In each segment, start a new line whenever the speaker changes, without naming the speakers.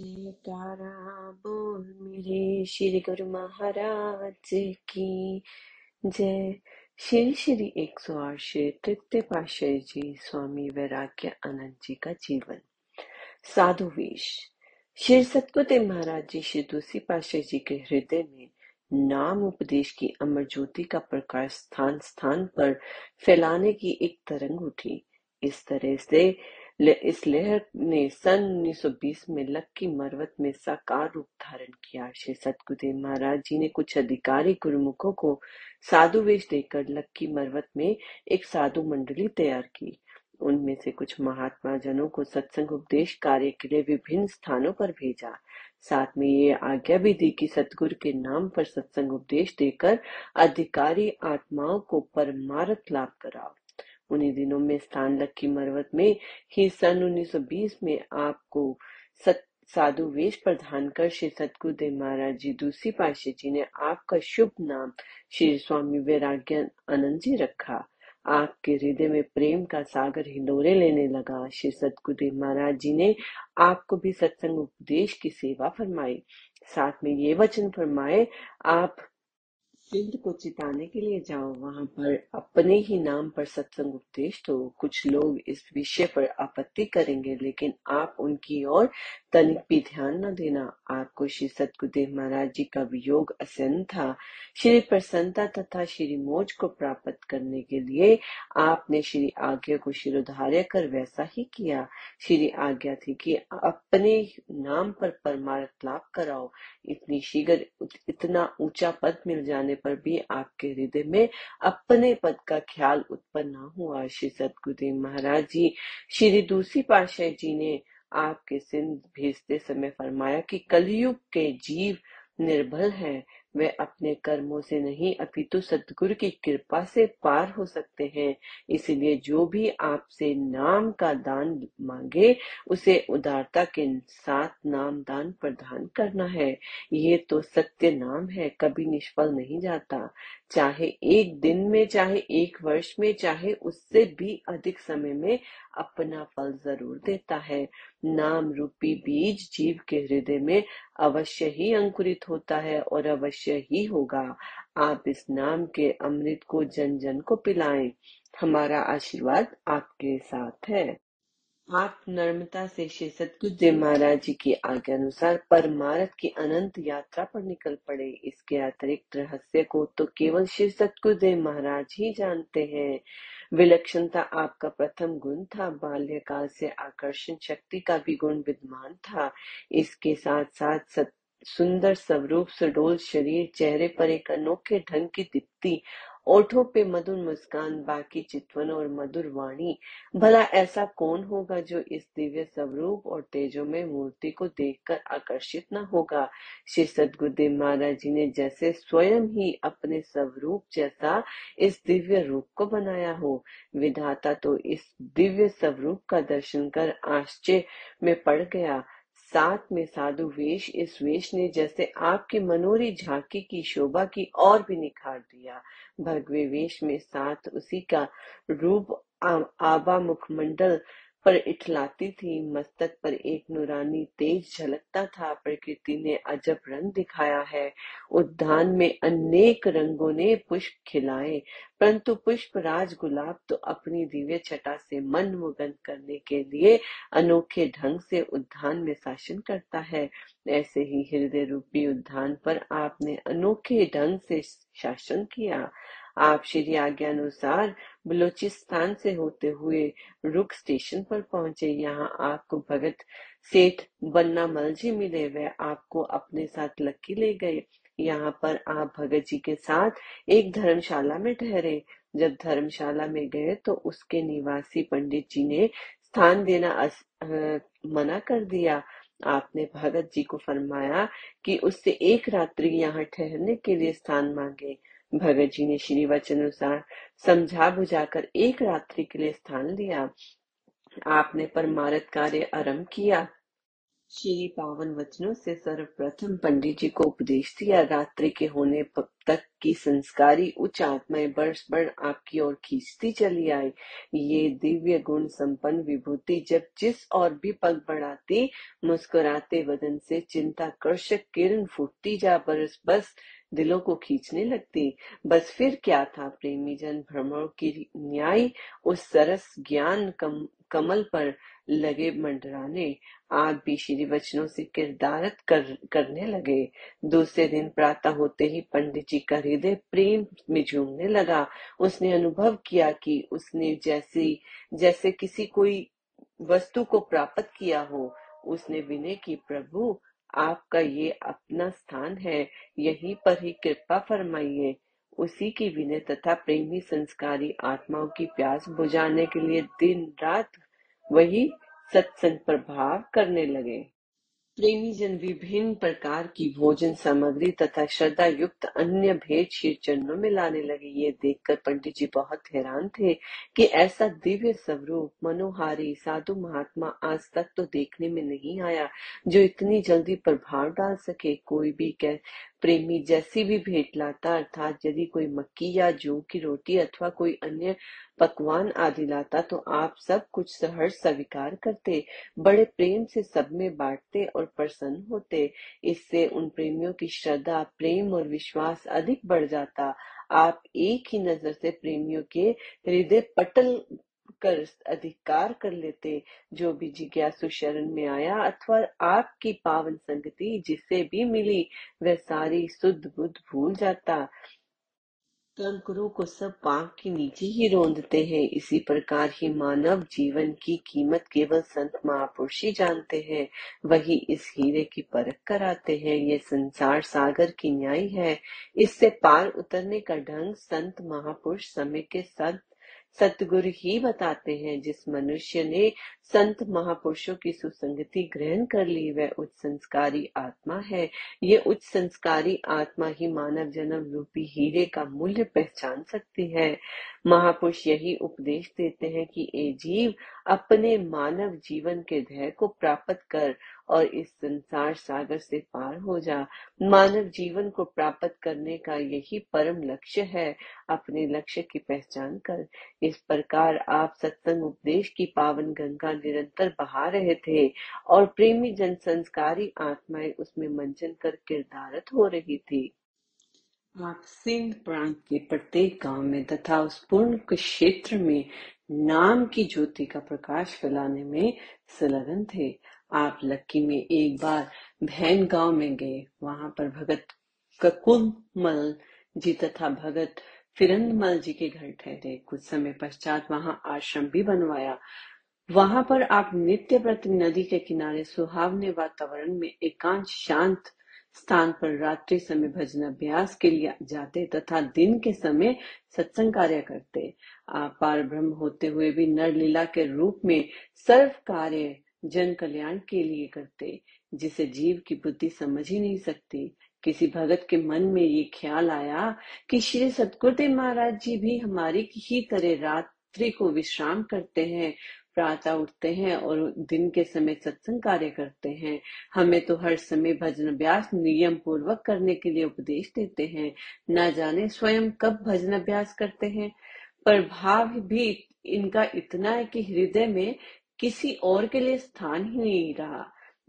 जयकारा बोल मेरे श्री गुरु महाराज की। जय श्री श्री एक सौ आठ श्री तृतीय पाशाह जी, स्वामी वैराग्य आनंद जी का जीवन। साधु वेश, श्री सतगुरुदेव महाराज जी, श्री दूसरी पाशाह जी के हृदय में नाम उपदेश की अमर ज्योति का प्रकाश स्थान स्थान पर फैलाने की एक तरंग उठी। इस तरह से इस लहर ने सन 1920 में लक्की मरवत में साकार रूप धारण किया। श्री सतगुरुदेव महाराज जी ने कुछ अधिकारी गुरुमुखों को साधु वेश देकर लक्की मरवत में एक साधु मंडली तैयार की। उनमें से कुछ महात्मा जनों को सत्संग उपदेश कार्य के लिए विभिन्न स्थानों पर भेजा। साथ में ये आज्ञा भी दी कि सतगुरु के नाम पर सत्संग उपदेश देकर अधिकारी आत्माओं को परमारथ लाभ कराओ। उन्हीं दिनों में स्थान लक्की मरवत में ही सन 1920 में आपको साधु वेश प्रधान कर श्री सतगुरुदेव महाराज जी दूसरी पाशे जी ने आपका शुभ नाम श्री स्वामी वैराग्य आनंद जी रखा। आपके हृदय में प्रेम का सागर हिलोरे लेने लगा। श्री सतगुरुदेव महाराज जी ने आपको भी सत्संग उपदेश की सेवा फरमाई। साथ में ये वचन फरमाए, आप सिंध को चिताने के लिए जाओ। वहाँ पर अपने ही नाम पर सत्संग उपदेश दो कुछ लोग इस विषय पर आपत्ति करेंगे, लेकिन आप उनकी ओर तनिक भी ध्यान न देना। आपको श्री सतगुरुदेव महाराज जी का वियोग असन था। श्री प्रसन्नता तथा श्री मोज को प्राप्त करने के लिए आपने श्री आज्ञा को शिरोधार्य कर वैसा ही किया। श्री आज्ञा थी कि अपने नाम पर परमार्थ लाभ कराओ। इतनी शीघ्र इतना ऊँचा पद मिल जाने पर भी आपके हृदय में अपने पद का ख्याल उत्पन्न न हुआ। श्री सतगुरुदेव महाराज जी, श्री दूसरी पाशाह जी ने आपके सिंध भेजते समय फरमाया कि कलयुग के जीव निर्बल हैं। वे अपने कर्मों से नहीं, अपितु सतगुरु की कृपा से पार हो सकते हैं। इसलिए जो भी आपसे नाम का दान मांगे, उसे उदारता के साथ नाम दान प्रदान करना है। ये तो सत्य नाम है, कभी निष्फल नहीं जाता। चाहे एक दिन में, चाहे एक वर्ष में, चाहे उससे भी अधिक समय में अपना फल ज़रूर देता है। नाम रूपी बीज जीव के हृदय में अवश्य ही अंकुरित होता है और अवश्य ही होगा। आप इस नाम के अमृत को जन जन को पिलाएँ। हमारा आशीर्वाद आपके साथ है। आप नर्मदा से श्री सतगुरुदेव महाराज जी की आज्ञा अनुसार परमारथ की अनंत यात्रा पर निकल पड़े। इसके अतिरिक्त रहस्य को तो केवल श्री सतगुरुदेव महाराज ही जानते हैं। विलक्षणता आपका प्रथम गुण था, बाल्यकाल से आकर्षण शक्ति का भी गुण विद्यमान था। इसके साथ साथ सुंदर स्वरूप, सुडोल शरीर, चेहरे पर एक अनोखे ढंग की दीप्ति ओठों पे मधुर मुस्कान, बाकी चितवन और मधुर वाणी। भला ऐसा कौन होगा जो इस दिव्य स्वरूप और तेजो में मूर्ति को देखकर आकर्षित न होगा? श्री सदगुरुदेव महाराज जी ने जैसे स्वयं ही अपने स्वरूप जैसा इस दिव्य रूप को बनाया हो, विधाता तो इस दिव्य स्वरूप का दर्शन कर आश्चर्य में पड़ गया। साथ में साधु वेश, इस वेश ने जैसे आपके मनोरी झांकी की शोभा की और भी निखार दिया। भगवे वेश में साथ उसी का रूप आबा मुखमंडल पर इठलाती थी। मस्तक पर एक नूरानी तेज झलकता था। प्रकृति ने अजब रंग दिखाया है। उद्यान में अनेक रंगों ने पुष्प खिलाए। परंतु पुष्प राज गुलाब तो अपनी दिव्य छटा से मन मुगन करने के लिए अनोखे ढंग से उद्यान में शासन करता है। ऐसे ही हृदय रूपी उद्यान पर आपने अनोखे ढंग से शासन किया। आप श्री आज्ञा अनुसार बलोचिस्तान से होते हुए रुक स्टेशन पर पहुँचे। यहाँ आपको भगत सेठ बन्ना मल जी मिले। वे आपको अपने साथ लक्की ले गए। यहाँ पर आप भगत जी के साथ एक धर्मशाला में ठहरे। जब धर्मशाला में गए तो उसके निवासी पंडित जी ने स्थान देना अस, आ, मना कर दिया। आपने भगत जी को फरमाया कि उससे एक रात्रि यहाँ ठहरने के लिए स्थान मांगे। भगत जी ने श्री वचन अनुसार समझा बुझाकर एक रात्रि के लिए स्थान लिया। आपने परमारथ कार्य आरंभ किया। श्री पावन वचनों से सर्वप्रथम पंडित जी को उपदेश दिया। रात्रि के होने तक की संस्कारी उच्च आत्माएँ वर्ष भर आपकी ओर खींचती चली आई। ये दिव्य गुण संपन्न विभूति जब जिस और भी पग बढ़ाती, मुस्कुराते वदन से चिंता कर्षक किरण फूटती जा बरस, बस दिलों को खींचने लगती। बस फिर क्या था प्रेमी जन? भ्रमण की न्याय उस सरस ज्ञान कम, कमल पर लगे मंडराने। आप भी श्री वचनों से किरदारत कर, करने लगे। दूसरे दिन प्रातः होते ही पंडित जी का हृदय प्रेम में झूमने लगा। उसने अनुभव किया कि उसने जैसी जैसे किसी कोई वस्तु को प्राप्त किया हो उसने विनय की प्रभु आपका ये अपना स्थान है। यहीं पर ही कृपा फरमाइए। उसी की विनय तथा प्रेमी संस्कारी आत्माओं की प्यास बुझाने के लिए दिन रात वही सत्संग प्रभाव करने लगे। प्रेमी जन विभिन्न प्रकार की भोजन सामग्री तथा श्रद्धा युक्त अन्य भेद श्री चरणों में लाने लगे। ये देखकर पंडित जी बहुत हैरान थे कि ऐसा दिव्य स्वरूप, मनोहारी, साधु महात्मा आज तक तो देखने में नहीं आया, जो इतनी जल्दी प्रभाव डाल सके। कोई भी कह प्रेमी जैसी भी भेंट लाता, अर्थात यदि कोई मक्की या जू की रोटी अथवा कोई अन्य पकवान आदि लाता तो आप सब कुछ सहर्ष स्वीकार करते, बड़े प्रेम से सब में बांटते और प्रसन्न होते। इससे उन प्रेमियों की श्रद्धा, प्रेम और विश्वास अधिक बढ़ जाता। आप एक ही नज़र से प्रेमियों के हृदय पटल कर, अधिकार कर लेते, जो भी जिज्ञासु शरण में आया अथवा आपकी पावन संगति जिसे भी मिली, वह सारी शुद्ध बुद्ध भूल जाता। कंकरों को सब पाँव के नीचे ही रोंदते हैं। इसी प्रकार ही मानव जीवन की कीमत केवल संत महापुरुष ही जानते हैं। वही इस हीरे की परख कराते हैं। ये संसार सागर की न्याय है। इससे पार उतरने का ढंग संत महापुरुष समय के साथ सतगुरु ही बताते हैं, जिस मनुष्य ने संत महापुरुषों की सुसंगति ग्रहण कर ली, वह उच्च संस्कारी आत्मा है। ये उच्च संस्कारी आत्मा ही मानव जन्म रूपी हीरे का मूल्य पहचान सकती है। महापुरुष यही उपदेश देते हैं कि ए जीव अपने मानव जीवन के ध्यय को प्राप्त कर और इस संसार सागर से पार हो जा। मानव जीवन को प्राप्त करने का यही परम लक्ष्य है, अपने लक्ष्य की पहचान कर। इस प्रकार आप सत्संग उपदेश की पावन गंगा निरंतर बहा रहे थे और प्रेमी जन संस्कारी आत्माएँ उसमें मंचन कर किरदारत हो रही थी। आप सिंध प्रांत के प्रत्येक गाँव में तथा उस पूर्ण क्षेत्र में नाम की ज्योति का प्रकाश फैलाने में संलग्न थे। आप लक्की में एक बार भैन गाँव में गए, वहाँ पर भगत ककुलमल जी तथा भगत फिरंदमल जी के घर ठहरे। कुछ समय पश्चात वहाँ आश्रम भी बनवाया। वहाँ पर आप नित्य प्रति नदी के किनारे सुहावने वातावरण में एकांत शांत स्थान पर रात्रि समय भजन अभ्यास के लिए जाते तथा दिन के समय सत्संग कार्य करते। आप पार ब्रह्म होते हुए भी नर लीला के रूप में सर्व कार्य जन कल्याण के लिए करते, जिसे जीव की बुद्धि समझ ही नहीं सकती। किसी भगत के मन में ये ख्याल आया कि श्री सतगुरुदेव महाराज जी भी हमारी ही तरह रात्रि को विश्राम करते हैं, प्रातः उठते हैं और दिन के समय सत्संग कार्य करते हैं। हमें तो हर समय भजन अभ्यास नियम पूर्वक करने के लिए उपदेश देते हैं। न जाने स्वयं कब भजन अभ्यास करते हैं। प्रभाव भी इनका इतना है कि हृदय में किसी और के लिए स्थान ही नहीं रहा।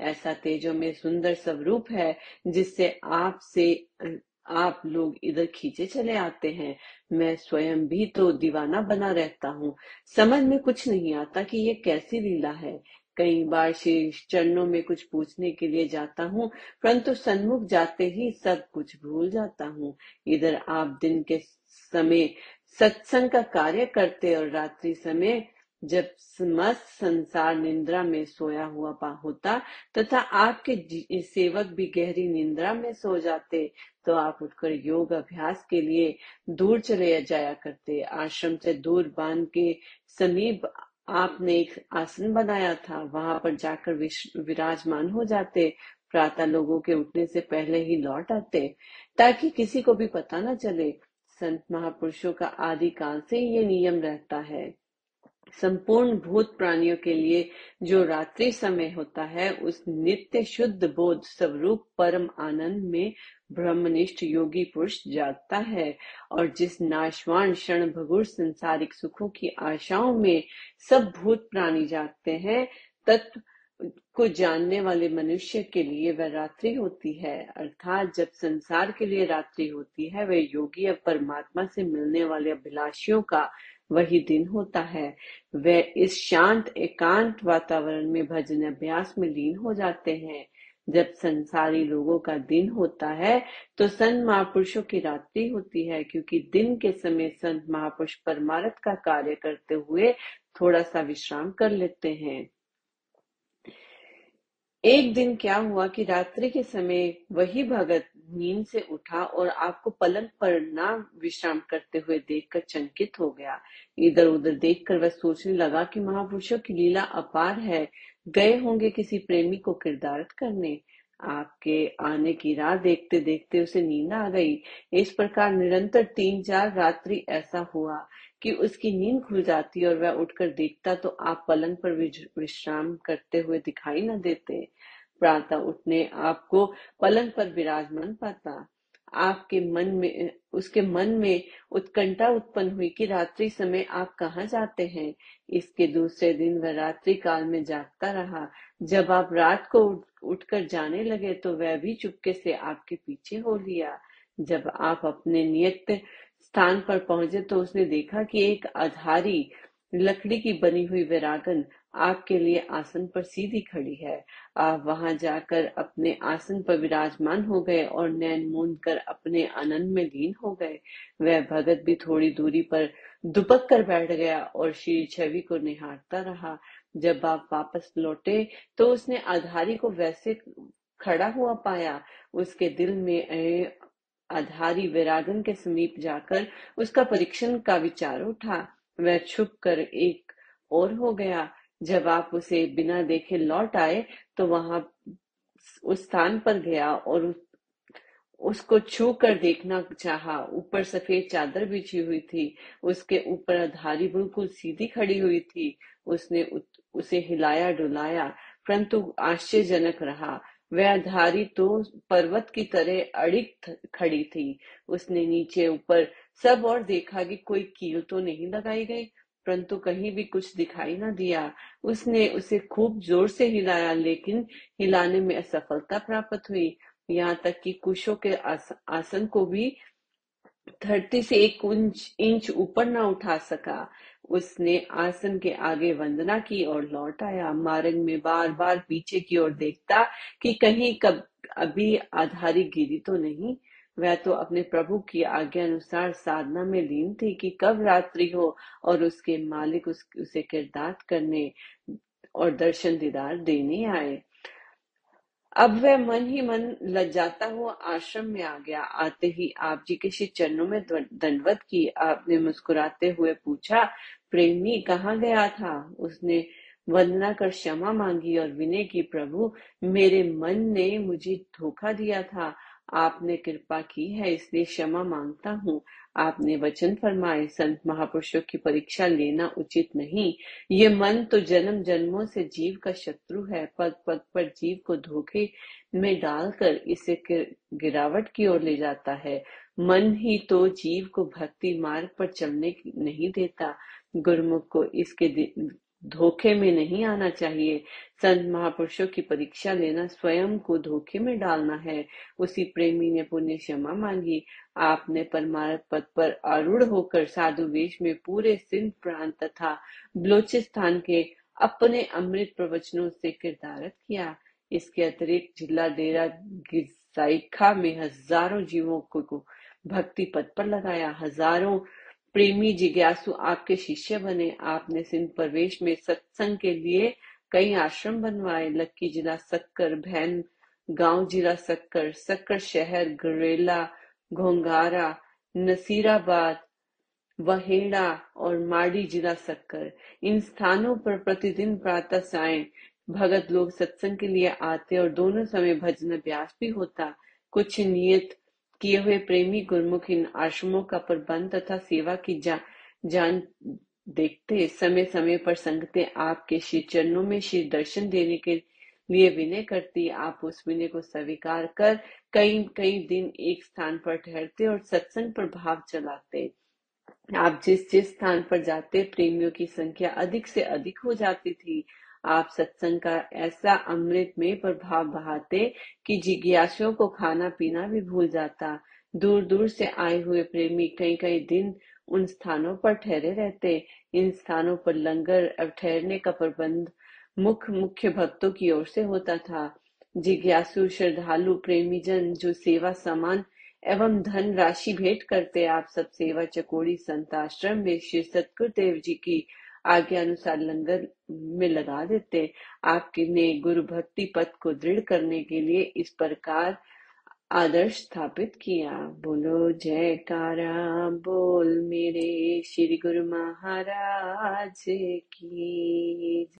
ऐसा तेजो में सुंदर स्वरूप है जिससे आपसे आप लोग इधर खींचे चले आते हैं। मैं स्वयं भी तो दीवाना बना रहता हूँ। समझ में कुछ नहीं आता कि ये कैसी लीला है। कई बार श्री चरणों में कुछ पूछने के लिए जाता हूँ, परंतु सन्मुख जाते ही सब कुछ भूल जाता हूँ। इधर आप दिन के समय सत्संग का कार्य करते और रात्रि समय जब समस्त संसार निंद्रा में सोया हुआ होता तथा आपके सेवक भी गहरी निंद्रा में सो जाते तो आप उठकर योग अभ्यास के लिए दूर चले जाया करते। आश्रम से दूर बाँध के समीप आपने एक आसन बनाया था। वहाँ पर जाकर विराजमान हो जाते। प्रातः लोगों के उठने से पहले ही लौट आते, ताकि किसी को भी पता न चले। संत महापुरुषों का आदि काल से ये नियम रहता है। संपूर्ण भूत प्राणियों के लिए जो रात्रि समय होता है, उस नित्य शुद्ध बोध स्वरूप परम आनंद में ब्रह्मनिष्ठ योगी पुरुष जागता है और जिस नाशवान क्षण भगुर संसारिक सुखों की आशाओं में सब भूत प्राणी जागते हैं, तत्व को जानने वाले मनुष्य के लिए वह रात्रि होती है। अर्थात जब संसार के लिए रात्रि होती है, वह योगी अब परमात्मा से मिलने वाले अभिलाषियों का वही दिन होता है। वे इस शांत, एकांत वातावरण में भजन अभ्यास में लीन हो जाते हैं। जब संसारी लोगों का दिन होता है तो संत महापुरुषों की रात्रि होती है, क्योंकि दिन के समय संत महापुरुष परमारथ का कार्य करते हुए थोड़ा सा विश्राम कर लेते हैं। एक दिन क्या हुआ कि रात्रि के समय वही भगत नींद से उठा और आपको पलंग पर ना विश्राम करते हुए देखकर चंकित हो गया। इधर उधर देखकर वह सोचने लगा कि महापुरुषों की लीला अपार है। गए होंगे किसी प्रेमी को किरदारत करने। आपके आने की राह देखते देखते उसे नींद आ गई। इस प्रकार निरंतर तीन चार रात्रि ऐसा हुआ कि उसकी नींद खुल जाती और वह उठकर देखता तो आप पलंग पर विश्राम करते हुए दिखाई न देते। प्रातः उठने आपको पलंग पर विराजमान पाता। आपके मन में, उसके मन में उत्कंठा उत्पन्न हुई कि रात्रि समय आप कहाँ जाते हैं। इसके दूसरे दिन वह रात्रि काल में जागता रहा। जब आप रात को उठकर जाने लगे तो वह भी चुपके से आपके पीछे हो लिया। जब आप अपने नियत स्थान पर पहुँचे तो उसने देखा कि एक आधारी लकड़ी की बनी हुई वैरागन आपके लिए आसन पर सीधी खड़ी है। आप वहाँ जाकर अपने आसन पर विराजमान हो गए और नैन मूंद कर अपने आनंद में लीन हो गए। वह भगत भी थोड़ी दूरी पर दुपक कर बैठ गया और श्री छवि को निहारता रहा। जब आप वापस लौटे तो उसने आधारी को वैसे खड़ा हुआ पाया। उसके दिल में आधारी वैरागन के समीप जाकर उसका परीक्षण का विचार उठा। वह छुप कर एक और हो गया। जब आप उसे बिना देखे लौट आए तो वहाँ उस स्थान पर गया और उस, उसको छू कर देखना चाहा। ऊपर सफ़ेद चादर बिछी हुई थी उसके ऊपर आधारी बिल्कुल सीधी खड़ी हुई थी। उसने उसे हिलाया डुलाया परंतु आश्चर्यजनक रहा। वह धारी तो पर्वत की तरह अड़िग खड़ी थी। उसने नीचे ऊपर सब और देखा कि कोई कील तो नहीं लगाई गई। परंतु कहीं भी कुछ दिखाई न दिया। उसने उसे खूब ज़ोर से हिलाया लेकिन हिलाने में असफलता प्राप्त हुई। यहाँ तक कि कुशों के आस, आसन को भी धरती से एक इंच ऊपर न उठा सका। उसने आसन के आगे वंदना की और लौट आया। मार्ग में बार बार पीछे की ओर देखता कि कहीं कब अभी आधारी गिरी तो नहीं। वह तो अपने प्रभु की आज्ञा अनुसार साधना में लीन थी कि कब रात्रि हो और उसके मालिक उस, उसे किरदार करने और दर्शन दीदार देने आए। अब वह मन ही मन लज्जाता हुआ आश्रम में आ गया। आते ही आप जी के श्री चरणों में दंडवत की आपने मुस्कुराते हुए पूछा प्रेमी कहाँ गया था? उसने वंदना कर क्षमा मांगी और विनय की प्रभु मेरे मन ने मुझे धोखा दिया था। आपने कृपा की है, इसलिए क्षमा माँगता हूँ। आपने वचन फरमाए, संत महापुरुषों की परीक्षा लेना उचित नहीं। ये मन तो जन्म जन्मों से जीव का शत्रु है पद पद पर जीव को धोखे में डालकर इसे गिरावट की ओर ले जाता है। मन ही तो जीव को भक्ति मार्ग पर चलने नहीं देता। गुरुमुख को इसके धोखे में नहीं आना चाहिए। संत महापुरुषों की परीक्षा लेना स्वयं को धोखे में डालना है। उसी प्रेमी ने पुण्य क्षमा मांगी। आपने परमार्थ पद पर आरूढ़ होकर साधु वेश में पूरे सिंध प्रांत तथा बलोचिस्तान के अपने अमृत प्रवचनों से किरदारत किया। इसके अतिरिक्त जिला डेरा गिजाइखा में हज़ारों जीवों को भक्ति पद पर लगाया। हज़ारों प्रेमी जिज्ञासु आपके शिष्य बने। आपने सिंध प्रवेश में सत्संग के लिए कई आश्रम बनवाए। लक्की जिला सक्कर, भैन गाँव जिला सक्कर सक्कर शहर, गरेला घोंगारा नसीराबाद, वहेड़ा और माड़ी जिला सक्कर। इन स्थानों पर प्रतिदिन प्रातः साय भगत लोग सत्संग के लिए आते और दोनों समय भजन अभ्यास भी होता। कुछ नियत किए हुए प्रेमी गुरमुख इन आश्रमों का प्रबंध तथा सेवा की जा, जान देखते समय समय पर संगते आपके श्री चरणों में श्री दर्शन देने के लिए विनय करती। आप उस विनय को स्वीकार कर कई कई दिन एक स्थान पर ठहरते और सत्संग पर भाव चलाते। आप जिस जिस स्थान पर जाते प्रेमियों की संख्या अधिक से अधिक हो जाती थी। आप सत्संग का ऐसा अमृत में प्रभाव बहाते कि जिज्ञासुओं को खाना पीना भी भूल जाता। दूर दूर से आए हुए प्रेमी कई कई दिन उन स्थानों पर ठहरे रहते। इन स्थानों पर लंगर और ठहरने का प्रबंध मुख्य मुख्य भक्तों की ओर से होता था। जिज्ञासु, श्रद्धालु प्रेमी जन जो सेवा सामान एवं धन राशि भेंट करते, आप सब सेवा चकोड़ी संताश्रम में श्री सतगुरुदेव जी की आज्ञा अनुसार लंगर में लगा देते आपके ने गुरु भक्ति पद को दृढ़ करने के लिए इस प्रकार आदर्श स्थापित किया। बोलो, जयकारा, बोल मेरे श्री गुरु महाराज की।